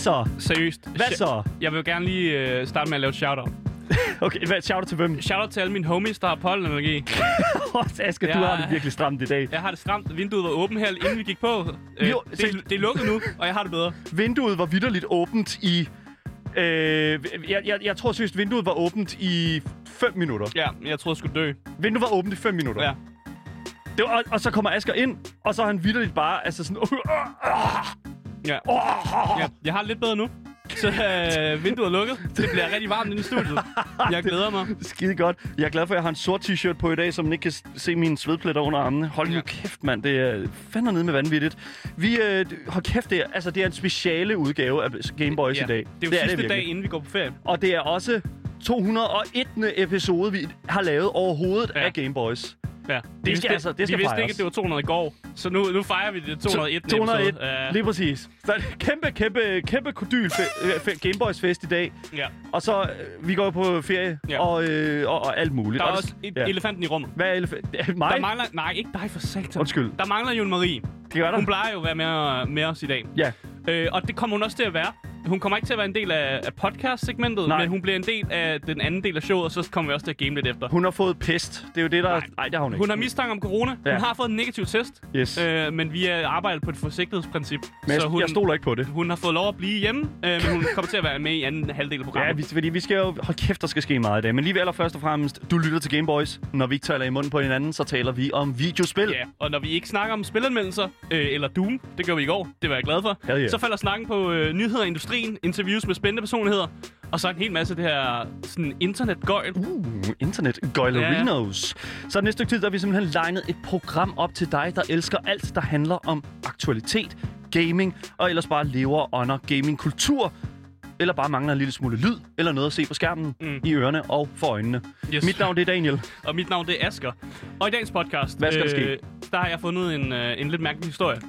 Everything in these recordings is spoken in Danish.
så? Seriøst. Hvad så? Jeg vil gerne lige øh, starte med at lave et shout-out. Okay, hvad shout til hvem? Shout-out til alle mine homies, der har pollenallergi. Du Ja. har det virkelig stramt i dag. Jeg har det stramt. Vinduet var åbent her, inden vi gik på. Øh, Jo, det, så- det er lukket nu, og jeg har det bedre. Vinduet var vidderligt åbent i... Øh, jeg, jeg, jeg tror seriøst, vinduet var åbent i 5 minutter. Ja, jeg troede, jeg skulle dø. Vinduet var åbent i 5 minutter. Ja. Det var, og, og så kommer Asger ind, og så er han vidderligt bare altså sådan... Ja. ja. Jeg har det lidt bedre nu. Så øh, vinduet er lukket. Det bliver rigtig varmt inde i studiet. Jeg glæder mig. Skide godt. Jeg er glad for, at jeg har en sort t-shirt på i dag, så man ikke kan se mine svedpletter under armene. Hold nu Ja. kæft, mand. Det er fandme nede med vanvittigt. Vi, øh, hold kæft, det er, altså, det er en speciale udgave af Gameboys Ja. i dag. Det er jo sidste virkelig. dag, inden vi går på ferie. Og det er også 201. episode, vi har lavet overhovedet Ja. af Gameboys. Ja. Det skal altså- det skal Vi vidste fejres. ikke, at det var 200 i går. Så nu, nu fejrer vi det 201. 201, episode. Ja. lige præcis. Så er det kæmpe, kæmpe, kæmpe kodyl Gameboys fest i dag. ja. Og så, øh, vi går jo på ferie Ja. og, øh, og, og alt muligt. Der er Og også et ja. elefanten i rummet. Hvad er elefant? Mig? Der mangler... Nej, ikke dig for satan. Undskyld. Der mangler Jon Marie. Det gør der. Hun plejer jo at være med, med os i dag. Ja. Øh, og det kommer hun også til at være. Hun kommer ikke til at være en del af, af podcast-segmentet, Nej. men hun bliver en del af den anden del af showet, og så kommer vi også til at game lidt efter. Hun har fået pest. Det er jo det, der... Nej, Nej. det har hun ikke. Hun har mistanke om corona. Ja. Hun har fået en negativ test, Yes. øh, men vi er arbejdet på et forsigtighedsprincip. Men så hun, jeg stoler ikke på det. hun har fået lov at blive hjemme, øh, men hun kommer til at være med i anden halvdel af Ja, programmet. vi, fordi vi skal jo... Hold kæft, der skal ske meget i dag. Men lige allerførst og fremmest, du lytter til Gameboys. Når vi ikke taler i munden på hinanden, så taler vi om videospil. Ja, og når vi ikke snakker om spilanmeldelser, øh, eller Doom, det gjorde vi i går, det var jeg glad for, Hell yeah. så falder snakken på øh, nyheder i industrien, interviews med spændende personligheder, og så en hel masse det her sådan internetgøjl. Uh, internet Goilerinos. Så det næste stykke tid, der har vi simpelthen legnet et program op til dig, der elsker alt, der handler om aktualitet, gaming, og ellers bare lever under gamingkultur. Eller bare mangler en lille smule lyd, eller noget at se på skærmen, mm. I ørerne og for øjnene. Yes. Mit navn det er Daniel. Og mit navn det er Asker. Og i dagens podcast, Hvad skal der ske? der har jeg fundet en, øh, en lidt mærkelig historie.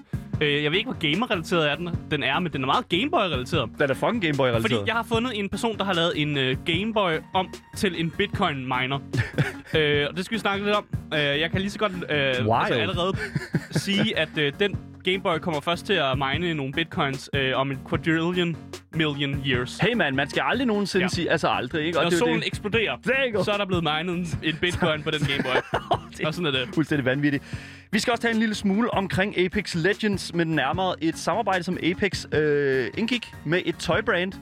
Øh, jeg ved ikke, hvor gamer-relateret er den, den er, men den er meget Gameboy-relateret. Den er fucking Gameboy-relateret. Fordi jeg har fundet en person, der har lavet en øh, Gameboy om til en Bitcoin-miner. øh, og det skal vi snakke lidt om. Øh, jeg kan lige så godt øh, altså allerede sige, at øh, den Gameboy kommer først til at mine nogle bitcoins øh, om en quadrillion million years. Hey man, man skal aldrig nogensinde ja. Sige, altså aldrig, ikke? Og Når det solen det. eksploderer, så er der blevet minet en, en bitcoin på den Gameboy. det og sådan er det. fuldstændig vanvittigt. Vi skal også tage en lille smule omkring Apex Legends, men nærmere et samarbejde, som Apex øh, indgik med et tøjbrand,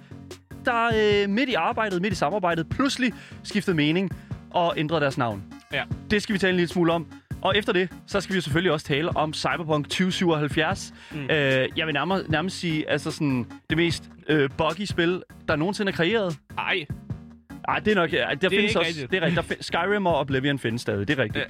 der øh, midt i arbejdet, midt i samarbejdet, pludselig skiftede mening og ændrede deres navn. Ja. Det skal vi tale en lille smule om. Og efter det, så skal vi selvfølgelig også tale om Cyberpunk 2077. Mm. Øh, jeg vil nærmere, nærmest sige, altså sådan, det mest øh, buggy spil, der nogensinde er kreeret. Ej, Nej, det er nok... Der det findes ikke også, rigtigt. Det er rigtigt. Der, Skyrim og Oblivion findes stadig. Det er rigtigt.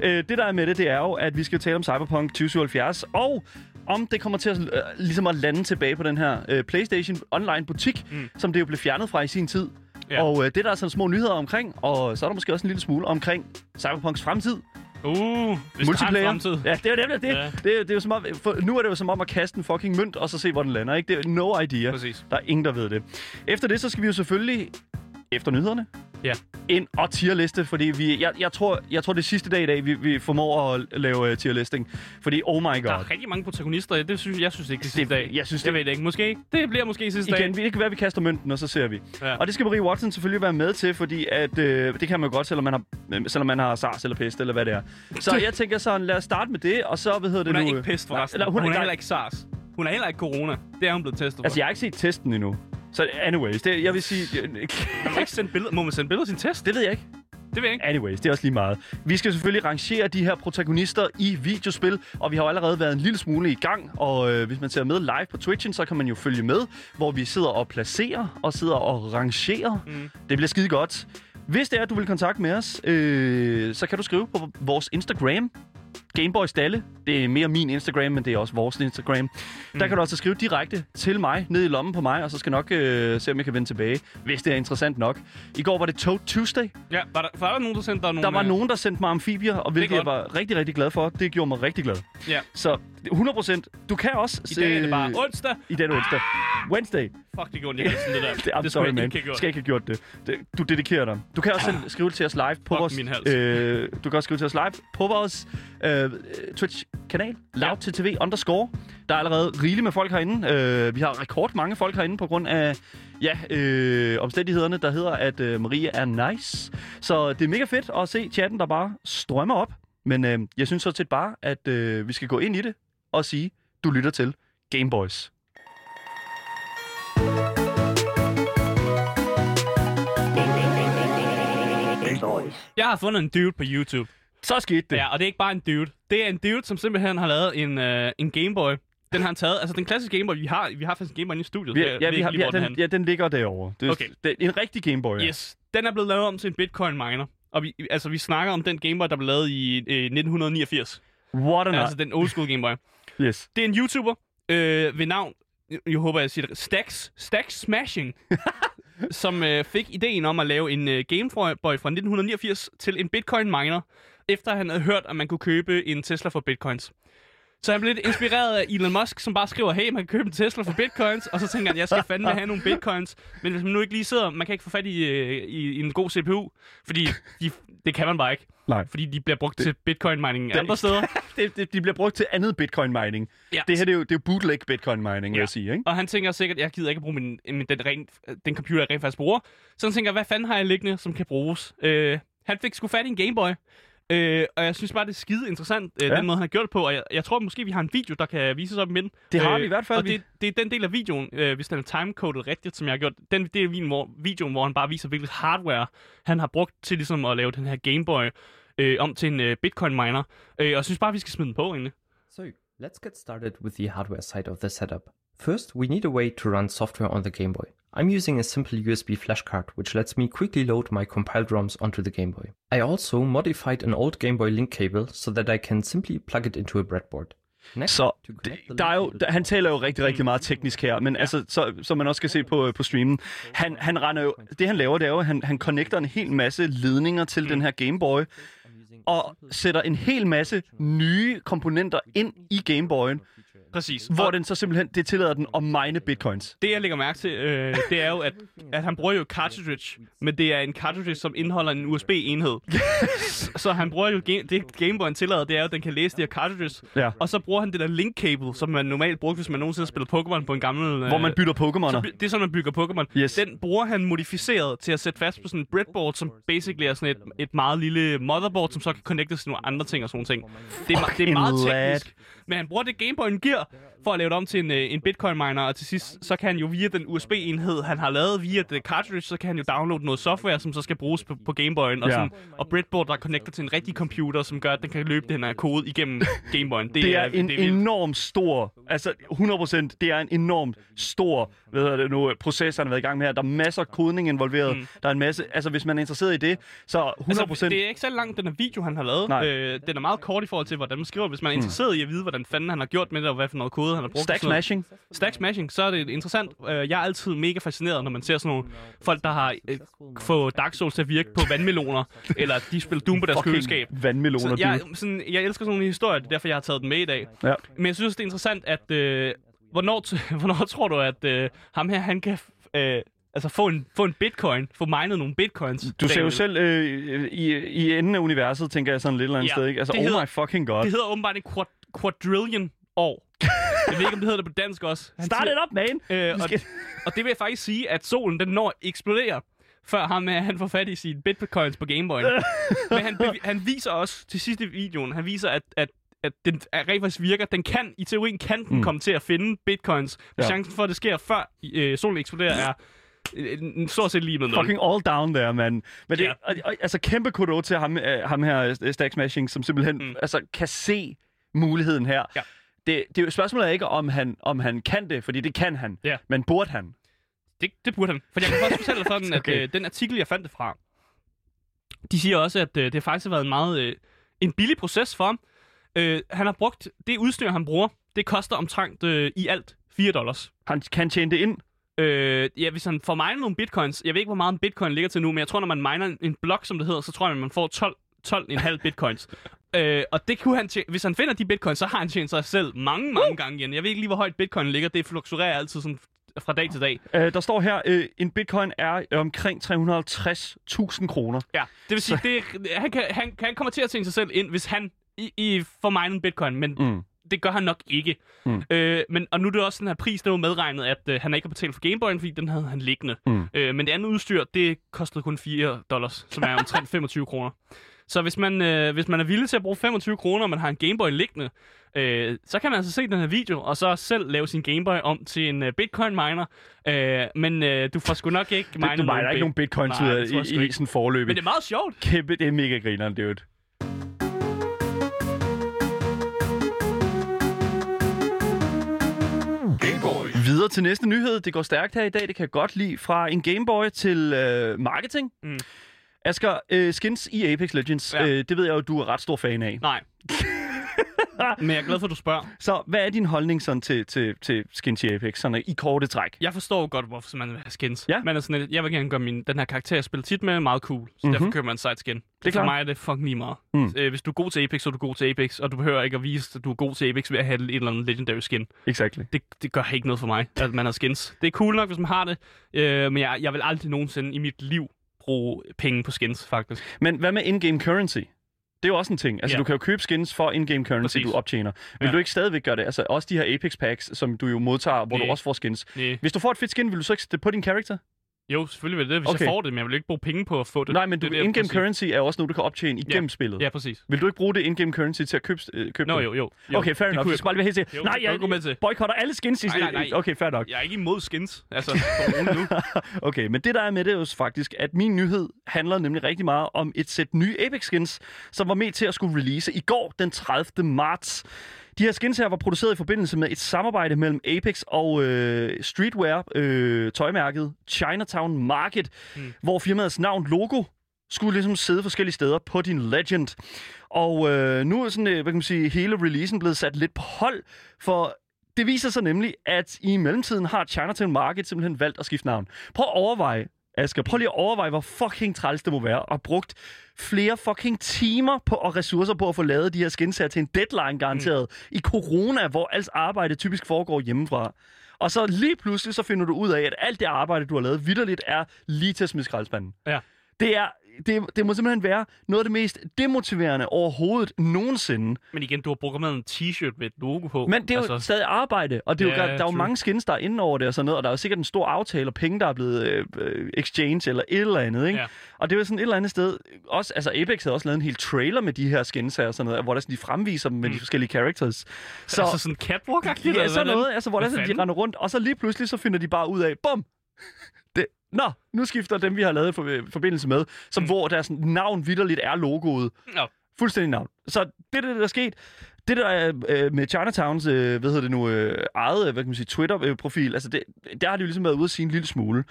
Ja. Øh, det, der er med det, det er jo, at vi skal tale om Cyberpunk 2077, og om det kommer til at, øh, ligesom at lande tilbage på den her øh, PlayStation Online-butik, mm. som det jo blev fjernet fra i sin tid. Ja. Og øh, det er der altså små nyheder omkring, og så er der måske også en lille smule omkring Cyberpunks fremtid. Uh, hvis Multiplayer. Er fremtid. Ja, det er jo nemlig det. Ja. Det, er, det er jo som om, for, nu er det jo som om at kaste en fucking mønt, og så se, hvor den lander. Ikke? Det er no idea. Præcis. Der er ingen, der ved det. Efter det, så skal vi jo selvfølgelig, efter nyhederne, Ja. en og tierliste, fordi vi, jeg, jeg, tror, jeg tror, det er sidste dag i dag, vi, vi formår at lave uh, tierlisting. Fordi, oh my god. Der er rigtig mange protagonister. Det synes, jeg synes ikke, det er sidste dag. jeg synes, Jeg det- ved det ikke. Måske. Det bliver måske sidste dag. Igen, vi- det kan være, vi kaster mønten, og så ser vi. Ja. Og det skal Marie Watson selvfølgelig være med til, fordi at, øh, det kan man godt, selvom man, har, øh, selvom man har SARS eller pest, eller hvad det er. Så jeg tænker sådan, lad os starte med det, og så, hvad hedder det Hun er nu? ikke pest nej, forresten. Eller, hun, hun, er er, heller ikke SARS. Hun er heller ikke corona. Det er hun blevet testet for. Altså, jeg har ikke set testen endnu. Så anyways, det, jeg vil sige... øh, Man må ikke sende billeder. Må man sende billeder sin test? det ved jeg ikke. Det ved jeg ikke. Anyways, det er også lige meget. Vi skal selvfølgelig rangere de her protagonister i videospil, og vi har jo allerede været en lille smule i gang, og øh, hvis man ser med live på Twitchen, så kan man jo følge med, hvor vi sidder og placerer og sidder og rangerer. Mm. Det bliver skide godt. Hvis det er, at du vil kontakte med os, øh, så kan du skrive på vores Instagram, Gameboy Stalle. Det er mere min Instagram, men det er også vores Instagram. Mm. Der kan du altså skrive direkte til mig, ned i lommen på mig, og så skal nok øh, se, om jeg kan vende tilbage, hvis det er interessant nok. I går var det Toad Tuesday. Ja, var der, var der nogen, der sendte dig nogle... Der var øh, nogen, der sendte mig amfibier, og hvilket jeg var rigtig, rigtig glad for. Det gjorde mig rigtig glad. Ja. Så 100%. Du kan også... I dag er det bare onsdag. I den onsdag. Wednesday. Fuck, det gjorde jeg sådan det der. Det, I'm det sorry, man. ikke skal ikke have gjort det. det. Du dedikerer dig. Du kan også selv skrive til os live på Fuck vores... min hals. Øh, du kan også skrive til os live på vores øh, Twitch-kanal. Loud til TV underscore. Der er allerede rigeligt med folk herinde. Øh, vi har rekord mange folk herinde på grund af ja, øh, omstændighederne, der hedder, at øh, Marie er nice. Så det er mega fedt at se chatten, der bare strømmer op. Men øh, jeg synes så set bare, at øh, vi skal gå ind i det og sige, du lytter til Gameboys. Game Boys. Jeg har fundet en dude på YouTube. Så skete det. Ja, og det er ikke bare en dude. Det er en dude, som simpelthen har lavet en, øh, en Gameboy. Den har han taget. Altså, den klassiske Gameboy, vi har, vi har faktisk en Gameboy i studiet. Vi, ja, vi har, hvor den ja, den ligger derovre. Det er, Okay. det en rigtig Gameboy. Ja. Yes. Den er blevet lavet om til en bitcoin miner. Og vi, altså, vi snakker om den Gameboy, der blev lavet i øh, 1989. What an Altså den old school Gameboy. Yes. Det er en YouTuber øh, ved navn, jeg, håber, jeg siger det, Stacks, Stacks Smashing, som øh, fik ideen om at lave en øh, Gameboy fra 1989 til en bitcoin miner, efter han havde hørt, at man kunne købe en Tesla for bitcoins. Så han blev lidt inspireret af Elon Musk, som bare skriver, hey, man kan købe en Tesla for bitcoins, og så tænker han, jeg skal fandme have nogle bitcoins. Men hvis man nu ikke lige sidder, man kan ikke få fat i, øh, i, i en god CPU, fordi de, det kan man bare ikke. Nej. Fordi de bliver brugt til bitcoin mining andre steder. Det, det, de bliver brugt til andet bitcoin mining. Ja. Det her det er, jo, det er jo bootleg bitcoin mining, vil Ja. jeg sige. Ikke? Og han tænker sikkert, jeg gider ikke bruge min, min, den, rent, den computer, jeg rent faktisk bruger. Så han tænker, hvad fanden har jeg liggende, som kan bruges? Øh, han fik sgu fat i en Gameboy. Øh, og jeg synes bare, det er skide interessant, øh, Ja. den måde, han har gjort det på. Og jeg, jeg tror måske, vi har en video, der kan vises op midten. Det har vi i hvert fald. Og Vi- det, det er den del af videoen, øh, hvis den er timecodet rigtigt, som jeg har gjort. Den del af videoen hvor, videoen, hvor han bare viser, hvilket hardware han har brugt til ligesom at lave den her Gameboy øh, om til en øh, bitcoin miner. Øh, og jeg synes bare, vi skal smide den på, egentlig. So, let's get started with the hardware side of the setup. First, we need a way to run software on the Game Boy. I'm using a simple USB flash card which lets me quickly load my compiled ROMs onto the Game Boy. I also modified an old Game Boy link cable so that I can simply plug it into a breadboard. Next, Så to det, connect the der er jo, der, han taler jo rigtig, rigtig meget teknisk her, men altså, så, som man også kan se på, på streamen, han, han render jo, det han laver, det er jo, at han, han connecter en hel masse ledninger til den her Gameboy, og sætter en hel masse nye komponenter ind i Gameboyen, Præcis. hvor Og- den så simpelthen, det tillader den at mine bitcoins. Det, jeg lægger mærke til, øh, det er jo, at, at han bruger jo cartridge, men det er en cartridge, som indeholder en USB-enhed. så han bruger jo, game, det Gameboyen tillader, det er jo, at den kan læse de her cartridges. Ja. Og så bruger han det der link cable, som man normalt bruger, hvis man nogensinde har spillet Pokémon på en gammel... Øh, Hvor man bytter Pokémoner. det er sådan, man bygger Pokémon. Yes. Den bruger han modificeret til at sætte fast på sådan en breadboard, som basically er sådan et, et meget lille motherboard, som så kan connectes til nogle andre ting og sådan nogle ting. Det er, det er meget teknisk. Men han bruger det Gameboyen giver for at lave det om til en, øh, en bitcoin miner, og til sidst, så kan han jo via den USB-enhed, han har lavet via det cartridge, så kan han jo downloade noget software, som så skal bruges på, på Gameboyen, og, Ja. sådan, og breadboard, der er connectet til en rigtig computer, som gør, at den kan løbe den her kode igennem Gameboyen. Det, Det er en det er enorm stor, altså 100%, det er en enormt stor, hvad hedder det nu, proces, han har været i gang med her. Der er masser af kodning involveret. Mm. Der er en masse, altså hvis man er interesseret i det, så 100%. Altså, det er ikke så langt, den her video, han har lavet. Nej. Øh, den er meget kort i forhold til, hvordan man skriver. Hvis man er interesseret i at vide, hvordan fanden han har gjort med det, og hvad for noget kode han har brugt. Stack smashing. Stack smashing, så er det interessant. Øh, jeg er altid mega fascineret, når man ser sådan nogle folk, der har øh, fået Dark Souls til at virke på vandmeloner, eller de spiller Doom på deres køleskab. vandmeloner, Så jeg, sådan, jeg elsker sådan nogle historier, det er derfor, jeg har taget den med i dag. Ja. Men jeg synes, det er interessant, at... Øh, hvornår, t- hvornår tror du, at øh, ham her, han kan... Øh, Altså få en, få en bitcoin, få minet nogle bitcoins. Du ser jo selv øh, i, i enden af universet, tænker jeg sådan et eller andet Ja, sted, ikke? Altså, det oh hedder- my fucking god. Det hedder åbenbart en quad, quadrillion år. Jeg ved ikke, om det hedder det på dansk også. Han Start siger- it up, man! Øh, og, og det vil jeg faktisk sige, at solen den når at eksplodere, før ham, øh, han får fat i sine bitcoins på Gameboyen. Men han, han viser også til sidste videoen, han viser, at, at at den er rent faktisk virker. Den kan, i teorien kan den mm. komme til at finde bitcoins. Ja. Chancen for, at det sker før øh, solen eksploderer, er øh, en- stort set lige med nul. Fucking all down there, man. Men det, Ja. altså kæmpe kudo til ham, øh, ham her, øh, Stack Smashing, som simpelthen. Mm. altså, kan se muligheden her. Ja. Det, det er spørgsmålet er ikke, om han, om han kan det, fordi det kan han. Ja. Men burde han? Det, det burde han. For jeg kan faktisk fortælle sådan, Okay. at øh, den artikel, jeg fandt det fra, de siger også, at øh, det faktisk har været en meget øh, en billig proces for ham. Øh, han har brugt, det udstyr, han bruger, det koster omtrent øh, i alt 4 dollars. Han kan tjene det ind. Øh, ja, hvis han får minet nogle bitcoins, jeg ved ikke, hvor meget en bitcoin ligger til nu, men jeg tror, når man miner en, en blok, som det hedder, så tror jeg, at man får 12 12,5 bitcoins. Øh, og det kunne han tjene, hvis han finder de bitcoins, så har han tjent sig selv mange, mange uh! gange igen. Jeg ved ikke lige, hvor højt bitcoin ligger. Det fluktuerer altid sådan fra dag til dag. Øh, der står her, øh, en bitcoin er omkring 350.000 kroner. Ja, det vil sige, det, han, kan, han, han kommer til at tjene sig selv ind, hvis han i, i får mine en bitcoin, men mm. det gør han nok ikke. Mm. Øh, men, og nu er det også den her pris, der var medregnet, at øh, han ikke har betalt for Gameboyen, fordi den havde han liggende. Mm. Øh, men det andet udstyr, det kostede kun 4 dollars, som er omtrent 25 kroner. Så hvis man, øh, hvis man er villig til at bruge 25 kroner, og man har en Gameboy liggende, øh, så kan man altså se den her video, og så selv lave sin Gameboy om til en uh, Bitcoin-miner. Øh, men øh, du får sgu nok ikke mine Du miner ikke nogen Bitcoins ud af i, i sådan forløb. Men det er meget sjovt. Kæmpe, det er mega grineren, dude. Videre til næste nyhed. Det går stærkt her i dag. Det kan jeg godt lide. Fra en Gameboy til øh, marketing. Mm. Asger, øh, skins i Apex Legends, ja. øh, det ved jeg jo, du er ret stor fan af. Nej. Men jeg er glad for, at du spørger. Så hvad er din holdning sådan til, til, til skins i Apex, sådan i korte træk? Jeg forstår godt, hvorfor man vil have skins. Ja. Men sådan, jeg vil gerne gøre min, den her karakter, jeg spiller tit med, meget cool. Så mm-hmm. derfor køber man en side skin. Det er for mig er det fucking lige meget. Mm. Øh, hvis du er god til Apex, så er du god til Apex, og du behøver ikke at vise, at du er god til Apex ved at have et eller andet legendary skin. Exactly. Det, det gør ikke noget for mig, at man har skins. Det er cool nok, hvis man har det, øh, men jeg, jeg vil aldrig nogensinde i mit liv bruge penge på skins, faktisk. Men hvad med in-game currency? Det er jo også en ting. Altså, ja. du kan jo købe skins for in-game currency, Præcis. du optjener. Vil ja. du ikke stadigvæk gøre det? Altså, også de her Apex packs, som du jo modtager, hvor nee. du også får skins. Nee. Hvis du får et fedt skin, vil du så ikke sætte det på din character? Jo, selvfølgelig vil det, hvis okay. jeg får det, men jeg vil ikke bruge penge på at få det. Nej, men du, in-game currency er også noget, du kan optjene igennem ja. spillet. Ja, præcis. Vil du ikke bruge det in-game currency til at købe, øh, købe Nå, jo, jo, jo. Okay, fair enough. Jeg skal bare være helt sikker. Nej, jeg, jeg med til. boykotter alle skins. Nej, nej, nej. Okay, fair nok. Jeg er ikke imod skins. Altså, nu. okay, men det der er med det er jo faktisk, at min nyhed handler nemlig rigtig meget om et sæt nye Apex skins, som var med til at skulle release i går, den 30. marts. De her skins her var produceret i forbindelse med et samarbejde mellem Apex og øh, streetwear øh, tøjmærket Chinatown Market, mm. hvor firmaets navn, logo, skulle ligesom sidde forskellige steder på din Legend. Og øh, nu er sådan, øh, hvad kan man sige, hele releasen blevet sat lidt på hold, for det viser sig nemlig, at i mellemtiden har Chinatown Market simpelthen valgt at skifte navn. Prøv at overveje, Asger, prøv lige at overveje, hvor fucking træls det må være, og brugt flere fucking timer på og ressourcer på at få lavet de her skins her til en deadline garanteret mm. i corona, hvor alt arbejde typisk foregår hjemmefra. Og så lige pludselig så finder du ud af, at alt det arbejde, du har lavet, vidderligt er lige til at smide skraldespanden. Ja. Det er det, det må simpelthen være noget af det mest demotiverende overhovedet nogensinde. Men igen, du har programmeret en t-shirt med et logo på. Men det er altså... jo stadig arbejde, og det er ja, jo, der, der er jo mange skins, der er inde over det og sådan noget, og der er jo sikkert en stor aftale og penge, der er blevet øh, exchange eller et eller andet, ikke? Ja. Og det er jo sådan et eller andet sted, også, altså Apex havde også lavet en hel trailer med de her skins her, og sådan noget, hvor der sådan, de fremviser dem med mm. de forskellige characters. Så, altså sådan catwalk Ja, sådan noget, altså hvor der sådan, de render rundt, og så lige pludselig så finder de bare ud af, bum, Nå, nu skifter dem, vi har lavet for, forbindelse med, som mm. hvor deres navn vidderligt er logoet. Ja. Fuldstændig navn. Så det, der, der er sket, det der er øh, med Chinatowns, øh, hvad hedder det nu, øh, eget, hvad kan man sige, Twitter-profil, altså det, der har de jo ligesom været ude at sige en lille smule.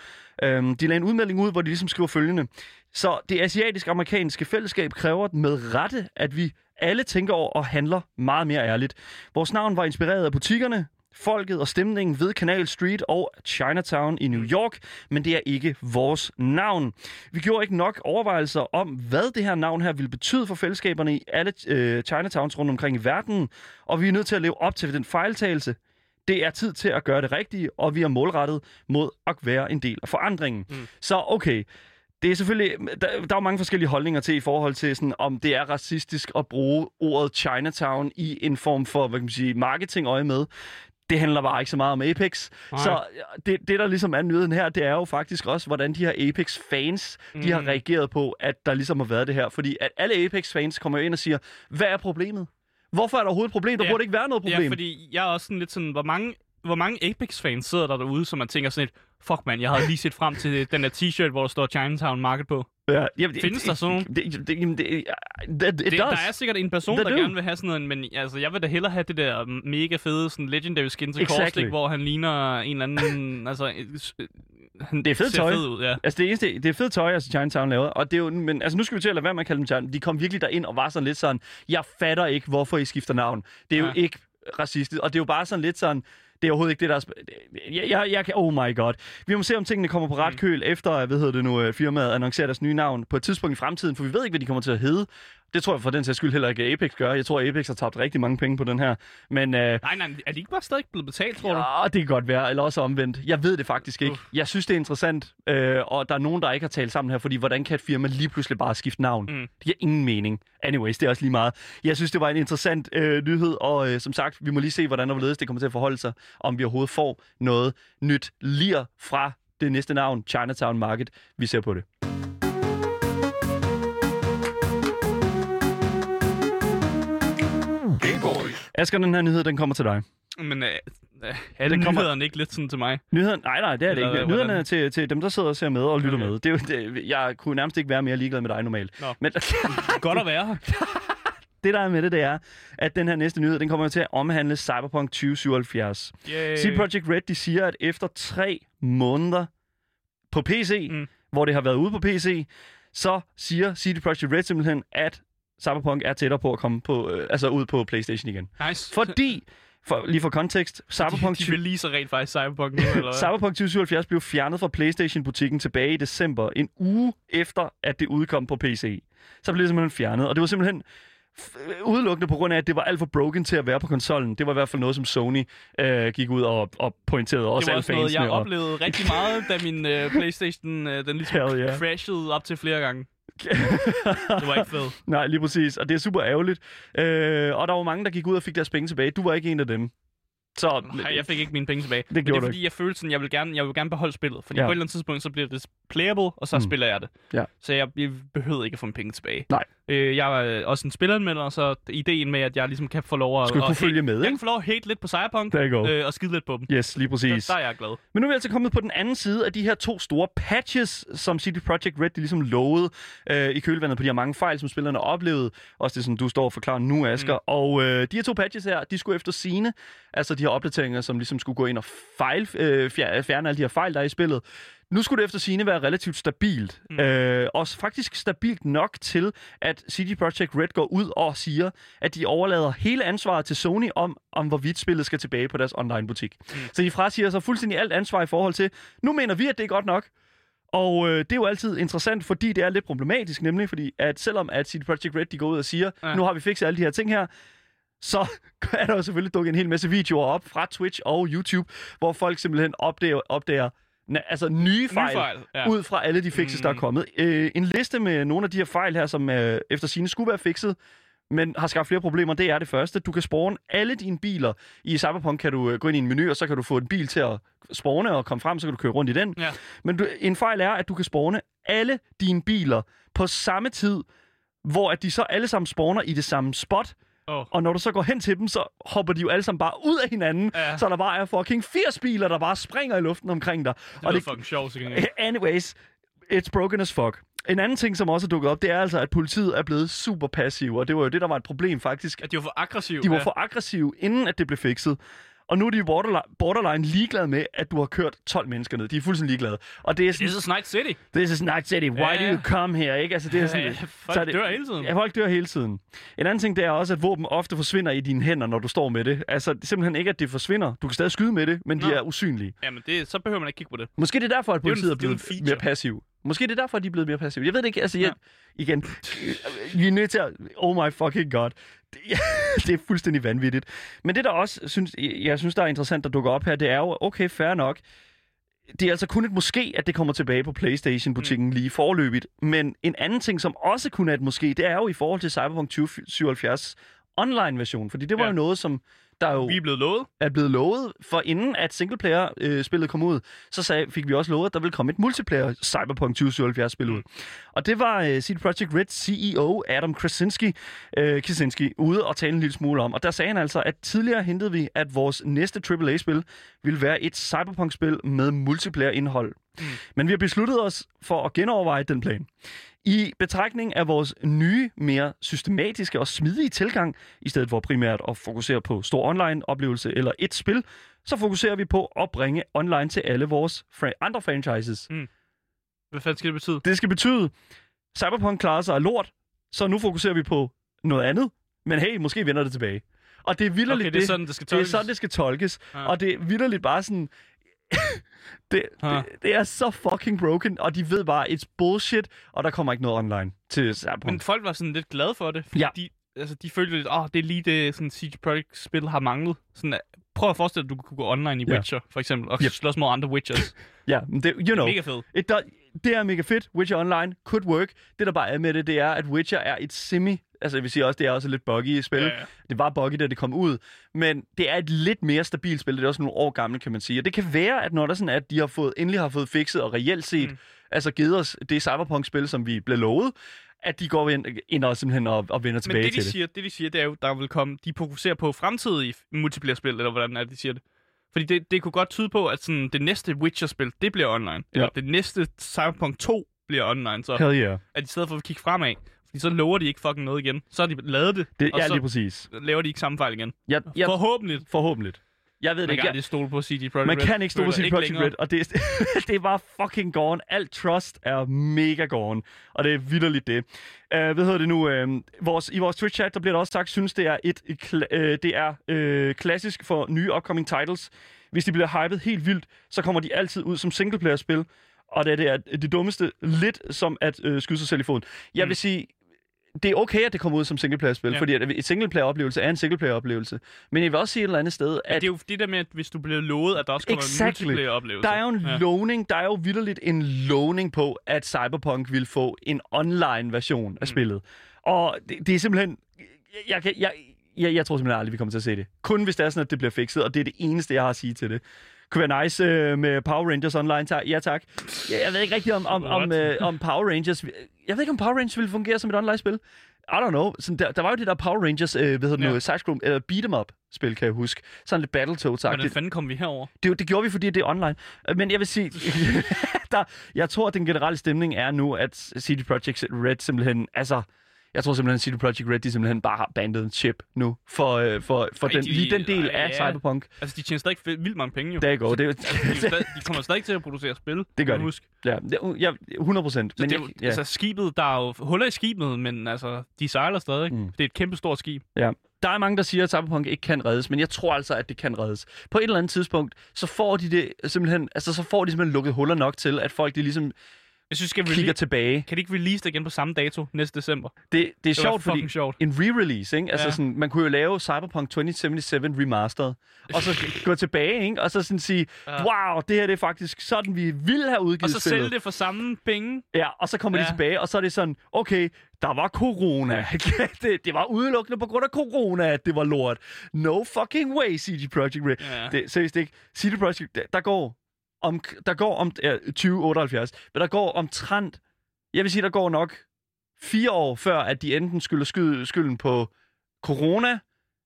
Øhm, de lagde en udmelding ud, hvor de ligesom skriver følgende. Så det asiatisk-amerikanske fællesskab kræver med rette, at vi alle tænker over og handler meget mere ærligt. Vores navn var inspireret af butikkerne, folket og stemningen ved Canal Street og Chinatown i New York, men det er ikke vores navn. Vi gjorde ikke nok overvejelser om, hvad det her navn her ville betyde for fællesskaberne i alle øh, Chinatowns rundt omkring i verden, og vi er nødt til at leve op til den fejltagelse. Det er tid til at gøre det rigtige, og vi er målrettet mod at være en del af forandringen. Mm. Så okay, det er selvfølgelig, der, der er jo mange forskellige holdninger til i forhold til, sådan, om det er racistisk at bruge ordet Chinatown i en form for, hvad kan man sige, marketing øje med det handler bare ikke så meget om Apex. Nej. Så det, det, der ligesom er nyheden her, det er jo faktisk også, hvordan de her Apex-fans, mm. de har mm. reageret på, at der ligesom har været det her. Fordi at alle Apex-fans kommer ind og siger, hvad er problemet? Hvorfor er der overhovedet et problem? Der ja. burde ikke være noget problem. Ja, fordi jeg er også sådan lidt sådan, hvor mange, hvor mange Apex-fans sidder der derude, som man tænker sådan lidt, fuck man, jeg havde lige set frem til den der t-shirt, hvor der står Chinatown Market på. Ja, jamen, Findes det, der sådan nogle? Det, det, det, det, det, det, der er sikkert en person, der, gerne vil have sådan en, men altså, jeg vil da hellere have det der mega fede sådan legendary skin til exactly. Korslik, hvor han ligner en eller anden... altså, han det er fedt tøj. Fed ud, ja. Altså det eneste, det er fedt tøj, altså Chinatown laver. Og det er jo, men altså nu skal vi til at lade være med at kalde dem Chinatown. De kom virkelig derind og var sådan lidt sådan, jeg fatter ikke, hvorfor I skifter navn. Det er ja. jo ikke racistisk. Og det er jo bare sådan lidt sådan, det er overhovedet ikke det, der er... Jeg, jeg, jeg kan... Oh my god. Vi må se, om tingene kommer på ret mm. køl, efter, hvad hedder det nu, øh, firmaet annoncerer deres nye navn på et tidspunkt i fremtiden, for vi ved ikke, hvad de kommer til at hedde. Det tror jeg for den sags skyld heller ikke, at Apex gør. Jeg tror, at Apex har tabt rigtig mange penge på den her. Men øh, Nej, nej, er de ikke bare stadig blevet betalt, tror du? ja, det kan godt være, eller også omvendt. Jeg ved det faktisk ikke. Uh. Jeg synes, det er interessant, øh, og der er nogen, der ikke har talt sammen her, fordi hvordan kan et firma lige pludselig bare skifte navn? Mm. Det giver ingen mening. Anyways, det er også lige meget. Jeg synes, det var en interessant øh, nyhed, og øh, som sagt, vi må lige se, hvordan og hvorledes det kommer til at forholde sig, om vi overhovedet får noget nyt lir fra det næste navn, Chinatown Market. Vi ser på det. Asger, den her nyhed, den kommer til dig. Men øh, øh, er det kommer- nyhederne ikke lidt sådan til mig? Nyheden, nej, nej, det er det Eller ikke. hvordan? Nyhederne er til, til dem, der sidder og ser med og lytter Okay. med. Det, er jo- det, jeg kunne nærmest ikke være mere ligeglad med dig normalt. Nå. Men Godt at være det, der er med det, det er, at den her næste nyhed, den kommer til at omhandle Cyberpunk 2077. Yay. CD Projekt Red, de siger, at efter tre måneder på PC, mm. hvor det har været ude på PC, så siger CD Projekt Red simpelthen, at Cyberpunk er tættere på at komme på, øh, altså ud på PlayStation igen. Nice. Fordi, for, lige for kontekst, Cyberpunk, de, de releaser rent faktisk Cyberpunk nu, eller hvad? Cyberpunk 2077 blev fjernet fra PlayStation-butikken tilbage i december, en uge efter, at det udkom på PC. Så blev det simpelthen fjernet, og det var simpelthen f- udelukkende på grund af, at det var alt for broken til at være på konsollen. Det var i hvert fald noget, som Sony øh, gik ud og, og pointerede også det var alle også noget, fansene. jeg og- oplevede rigtig meget, da min øh, Playstation øh, den ligesom Hell yeah. crashede op til flere gange. Det var ikke fedt. Nej, lige præcis. Og det er super ærgerligt. Øh, og der var mange, der gik ud og fik deres penge tilbage. Du var ikke en af dem. Så Nej, jeg fik ikke mine penge tilbage. Det Men det gjorde er fordi, jeg følte sådan, jeg vil gerne, jeg vil gerne beholde spillet. Fordi Ja. på et eller andet tidspunkt, så bliver det playable, og så mm. spiller jeg det. Ja. Så jeg, jeg behøvede ikke at få mine penge tilbage. Nej. Øh, jeg er øh, også en spilleranmelder, så ideen med, at jeg ligesom kan få lov at... At kunne følge hate, med, Jeg ikke? kan få lov at hate lidt på Cyberpunk, øh, og skide lidt på dem. Yes, lige præcis. Der, der er jeg glad. Men nu er vi altså kommet på den anden side af de her to store patches, som CD Projekt Red de ligesom lovede øh, i kølvandet på de her mange fejl, som spillerne oplevede. Også det, som du står og forklarer nu, Asger. Mm. Og øh, de her to patches her, de skulle efter sine, altså de her opdateringer, som ligesom skulle gå ind og fejl, øh, fjer- fjerne alle de her fejl, der er i spillet. Nu skulle det efter sine være relativt stabilt. Mm. Øh, og faktisk stabilt nok til, at CD Projekt Red går ud og siger, at de overlader hele ansvaret til Sony om, om hvorvidt spillet skal tilbage på deres online-butik. Mm. Så de frasiger sig fuldstændig alt ansvar i forhold til, nu mener vi, at det er godt nok. Og øh, det er jo altid interessant, fordi det er lidt problematisk, nemlig fordi, at selvom at CD Projekt Red de går ud og siger, ja. Nu har vi fikset alle de her ting her, så er der jo selvfølgelig dukket en hel masse videoer op fra Twitch og YouTube, hvor folk simpelthen opdager, opdager altså nye fejl, Nye fejl, ja. ud fra alle de fixes, der er Mm. kommet. Øh, en liste med nogle af de her fejl her, som øh, efter sine skulle være fikset, men har skabt flere problemer, det er det første. Du kan spawne alle dine biler. I Cyberpunk kan du øh, gå ind i en menu, og så kan du få en bil til at spawne og komme frem, så kan du køre rundt i den. Ja. Men du, en fejl er, at du kan spawne alle dine biler på samme tid, hvor at de så alle sammen spawner i det samme spot. Oh. Og når du så går hen til dem, så hopper de jo alle sammen bare ud af hinanden, Ja. så der bare er fucking 80 biler, der bare springer i luften omkring dig. Det er fucking sjovt, så gengæld. Anyways, it's broken as fuck. En anden ting, som også er dukket op, det er altså, at politiet er blevet super passive, og det var jo det, der var et problem faktisk. At de var for aggressive. De var ja. for aggressive, inden at det blev fikset. Og nu er de borderline, borderline ligeglade med, at du har kørt 12 mennesker ned. De er fuldstændig ligeglade. Og det er sådan, This is Night City. this is Night City, why Ja, do you come here? Ikke? Altså, det er sådan, Ja, så folk er det- dør hele tiden. Ja, folk dør hele tiden. En anden ting, det er også, at våben ofte forsvinder i dine hænder, når du står med det. Altså, det simpelthen ikke, at det forsvinder. Du kan stadig skyde med det, men de Nå. er usynlige. Jamen, det, så behøver man ikke kigge på det. Måske det er derfor, at politiet er blevet mere passiv. Måske det er derfor, at de er blevet mere passive. Jeg ved det ikke. Altså, jeg, Ja. igen, vi er nødt til at... Oh my fucking god. Det, det er fuldstændig vanvittigt. Men det, der også synes, jeg synes, der er interessant, der dukker op her, det er jo, okay, fair nok. Det er altså kun et måske, at det kommer tilbage på PlayStation-butikken mm. lige forløbigt. Men en anden ting, som også kun er et måske, det er jo i forhold til Cyberpunk 2077 online-version. Fordi det var Ja. jo noget, som der jo Vi er blevet lovet. er blevet lovet, for inden at singleplayer-spillet kom ud, så sagde, fik vi også lovet, at der ville komme et multiplayer Cyberpunk 2077-spil ud. Og det var uh, CD Projekt Red CEO Adam Krasinski, uh, Krasinski ude og tale en lille smule om. Og der sagde han altså, at tidligere hentede vi, at vores næste AAA-spil ville være et Cyberpunk-spil med multiplayer-indhold. Mm. Men vi har besluttet os for at genoverveje den plan. I betragtning af vores nye, mere systematiske og smidige tilgang, i stedet for primært at fokusere på stor online-oplevelse eller et spil, så fokuserer vi på at bringe online til alle vores fra- andre franchises. Hvad fanden skal det betyde? Det skal betyde, Cyberpunk klarer sig af lort, så nu fokuserer vi på noget andet, men hey, måske vender det tilbage. Og det er vildt Okay, det er sådan, det skal det er tolkes. sådan, det skal tolkes. Ja. Og det er vidderligt bare sådan... det, Huh. det, det er så fucking broken, og de ved bare, it's bullshit, og der kommer ikke noget online til Cyberpunk. Men folk var sådan lidt glade for det, fordi Ja. de, altså, de følte lidt, åh, oh, det er lige det, sådan CG Projekt-spil har manglet. Sådan, prøv at forestille dig, at du kunne gå online i Ja. Witcher, for eksempel, og Yep. slås mod andre Witchers. Ja, det, you know, Mega fedt. it does, det er mega fedt. Witcher Online could work. Det, der bare er med det, det er, at Witcher er et semi... Altså, jeg vil sige også, det er også lidt buggy spil. Ja, Ja, ja. Det var buggy, da det kom ud. Men det er et lidt mere stabilt spil. Det er også nogle år gammelt, kan man sige. Og det kan være, at når der sådan er, at de har fået, endelig har fået fikset og reelt set, mm. altså givet os det Cyberpunk-spil, som vi blev lovet, at de går ind, ind og simpelthen og, og vender Men tilbage det de, til det. siger, det, de siger, det er jo, der vil komme, de fokuserer på fremtidige multiplayer-spil, eller hvordan er det, de siger det. Fordi det, det kunne godt tyde på, at sådan, det næste Witcher-spil, det bliver online. Eller det næste Cyberpunk 2 bliver online. Så Hell yeah. at i stedet for at kigge fremad, fordi så lover de ikke fucking noget igen. Så har de lavet det, Det, og ja, så lige præcis. laver de ikke samme fejl igen. Jeg, jeg, Forhåbentlig. forhåbentlig. Jeg ved det Man ikke. kan Jeg, aldrig stole på CG Projekt Man kan ikke stole på CD Projekt. Red, og det er, det er bare fucking gone. Alt trust er mega gone, og det er vidderligt det. Uh, hvad hedder det nu? Uh, vores, I vores Twitch-chat, der bliver der også sagt, synes det er et, uh, det er uh, klassisk for nye upcoming titles. Hvis de bliver hypet helt vildt, så kommer de altid ud som singleplayer-spil, og det er det, er det dummeste lidt som at uh, skyde sig selv i foden. Jeg Mm. vil sige, det er okay, at det kommer ud som singleplayer-spil, Ja. ja. fordi et singleplayer-oplevelse er en singleplayer-oplevelse. Men jeg vil også sige et eller andet sted, at Det er jo det der med, at hvis du bliver lovet, at der også kommer Exactly. en multiplayer-oplevelse. Der er jo en Ja. ja. lovning, der er jo vidderligt en lovning på, at Cyberpunk vil få en online version Mm. af spillet. Og det, det er simpelthen... Jeg, kan- jeg, jeg, jeg tror simpelthen aldrig, vi kommer til at se det. Kun hvis det er sådan, at det bliver fikset, og det er det eneste, jeg har at sige til det. Kunne være nice øh, med Power Rangers online. Ja, tak. Jeg, jeg ved ikke rigtig om, om, om, øh, om Power Rangers... Jeg ved ikke, om Power Rangers ville fungere som et online-spil. I don't know. Sådan, der, der var jo det der Power Rangers, øh, hvad hedder det Ja. nu, side-scroll, eller beat 'em up-spil, kan jeg huske. Sådan lidt Battletoads-agtigt. Hvordan fanden kom vi herover? Det, det gjorde vi, fordi det er online. Øh, Men jeg vil sige, der, jeg tror, at den generelle stemning er nu, at CD Projekt Red simpelthen, altså, jeg tror simpelthen, at CD Projekt Red, de simpelthen bare har bandet en chip nu, for, øh, for, for Ej, den, de- lige den del ej, af ja. Cyberpunk. Altså, de tjener stadig vildt mange penge jo. Der går, det, Altså, de, stadig, de kommer stadig til at producere spil. Det gør de. Huske. ja, det, ja, 100 procent. Men det jeg, ja, altså, skibet, der er jo huller i skibet, men altså, de sejler stadig. Mm. Det er et kæmpe stort skib. ja. Der er mange, der siger, at Cyberpunk ikke kan reddes, men jeg tror altså, at det kan reddes. På et eller andet tidspunkt, så får de det simpelthen, altså så får de simpelthen lukket huller nok til, at folk de ligesom Jeg synes, skal kigger tilbage. kan de ikke release det igen på samme dato næste december? Det, det er Det sjovt, fordi sjovt. en re-release, ikke? Altså Ja. sådan, man kunne jo lave Cyberpunk 2077 remastered, og så gå tilbage, ikke? Og så sådan sige, Ja. wow, det her det er faktisk sådan, vi ville have udgivet Og så spillet. sælge det for samme penge. Ja, og så kommer ja. De tilbage, og så er det sådan, okay, der var corona. det, det var udelukkende på grund af corona, at det var lort. No fucking way, CG Projekt Red. Ja. Det, seriøst ikke. CD Projekt, der går om, der går om ja, 2078, men der går omtrent, jeg vil sige, der går nok fire år før, at de enten skylder skyld, skylden på corona,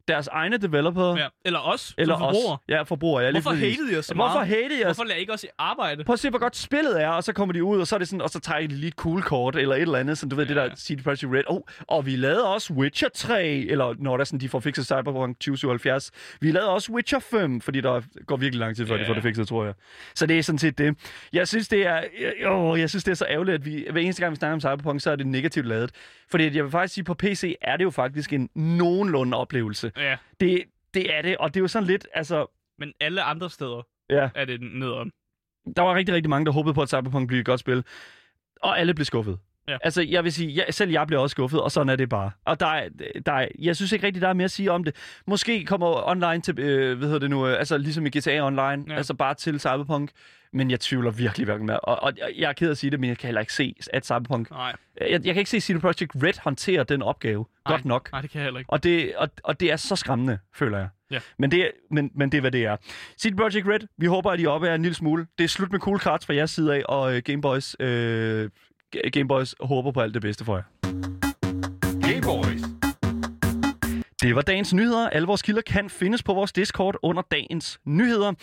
deres egne developer, Ja. Eller os, eller som forbrugere. os. Ja, forbrugere. Ja, Hvorfor hatede I os så Hvorfor meget? hatede jeg os? Hvorfor lader I ikke os i arbejde? Prøv at se, hvor godt spillet er, og så kommer de ud, og så er det sådan, og så tager de lige et cool kort, eller et eller andet, sådan, du ved, Ja. det der CD Projekt Red. Oh, og vi lavede også Witcher 3, eller når der er sådan, de får fikset Cyberpunk 2077. Vi lavede også Witcher 5, fordi der går virkelig lang tid, før Ja. de får det fikset, tror jeg. Så det er sådan set det. Jeg synes, det er, åh, jeg synes, det er så ærgerligt, at vi, hver eneste gang, vi snakker om Cyberpunk, så er det negativt lavet. Fordi jeg vil faktisk sige, på PC er det jo faktisk en nogenlunde oplevelse. Ja. Det, det er det, og det er jo sådan lidt, altså, Men alle andre steder ja. er det nederen. der var rigtig, rigtig mange, der håbede på, at Cyberpunk blev et godt spil. Og alle blev skuffet. Ja. Altså, jeg vil sige, jeg, selv jeg blev også skuffet, og sådan er det bare. Og der er, der er, jeg synes ikke rigtig, der er mere at sige om det. Måske kommer online til, øh, hvad hedder det nu, øh, altså ligesom i GTA Online, Ja. altså bare til Cyberpunk. Men jeg tvivler virkelig hverken med. Og, og jeg- er ked af at sige det, men jeg kan heller ikke se, at Cyberpunk... Nej, Jeg, jeg kan ikke se CD Projekt Red håndtere den opgave Nej. godt nok. nej, det kan jeg heller ikke. Og det, og, og det er så skræmmende, føler jeg. Ja. Men, det, er- men, men det er, hvad det er. CD Projekt Red, vi håber, at I oppe er en lille smule. Det er slut med cool cards fra jeres side af, og øh, Gameboys, øh, Gameboys håber på alt det bedste for jer. Game Boys. Det var dagens nyheder. Alle vores kilder kan findes på vores Discord under dagens nyheder.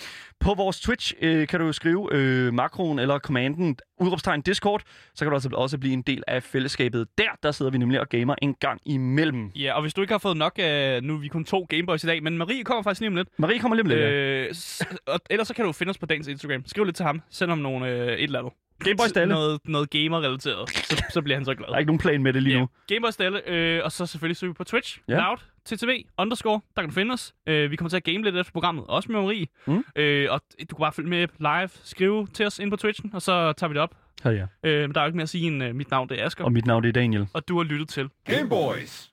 På vores Twitch øh, kan du skrive øh, makroen eller kommanden udråbstegn Discord. Så kan du også, også blive en del af fællesskabet der. Der sidder vi nemlig og gamer en gang imellem. Ja, og hvis du ikke har fået nok af... Nu er vi kun to Gameboys i dag, men Marie kommer faktisk lige om lidt. Marie kommer lige om lidt. ja. Øh, s- og ellers så kan du finde os på dagens Instagram. Skriv lidt til ham. Send ham nogle, øh, et eller andet. Gameboy Stalle. noget, noget gamer-relateret, så, så bliver han så glad. Der er ikke nogen plan med det lige nu. Gameboy Stalle, øh, og så selvfølgelig søger vi på Twitch, ja. Loud, TTV, underscore, der kan du finde os. Øh, vi kommer til at game lidt efter programmet, også med Marie. Mm. Øh, og du kan bare følge med live, skrive til os ind på Twitchen, og så tager vi det op. Ja, ja. Øh, men der er jo ikke mere at sige end, øh, mit navn det er Asger, Og mit navn det er Daniel. og du har lyttet til Game Boys.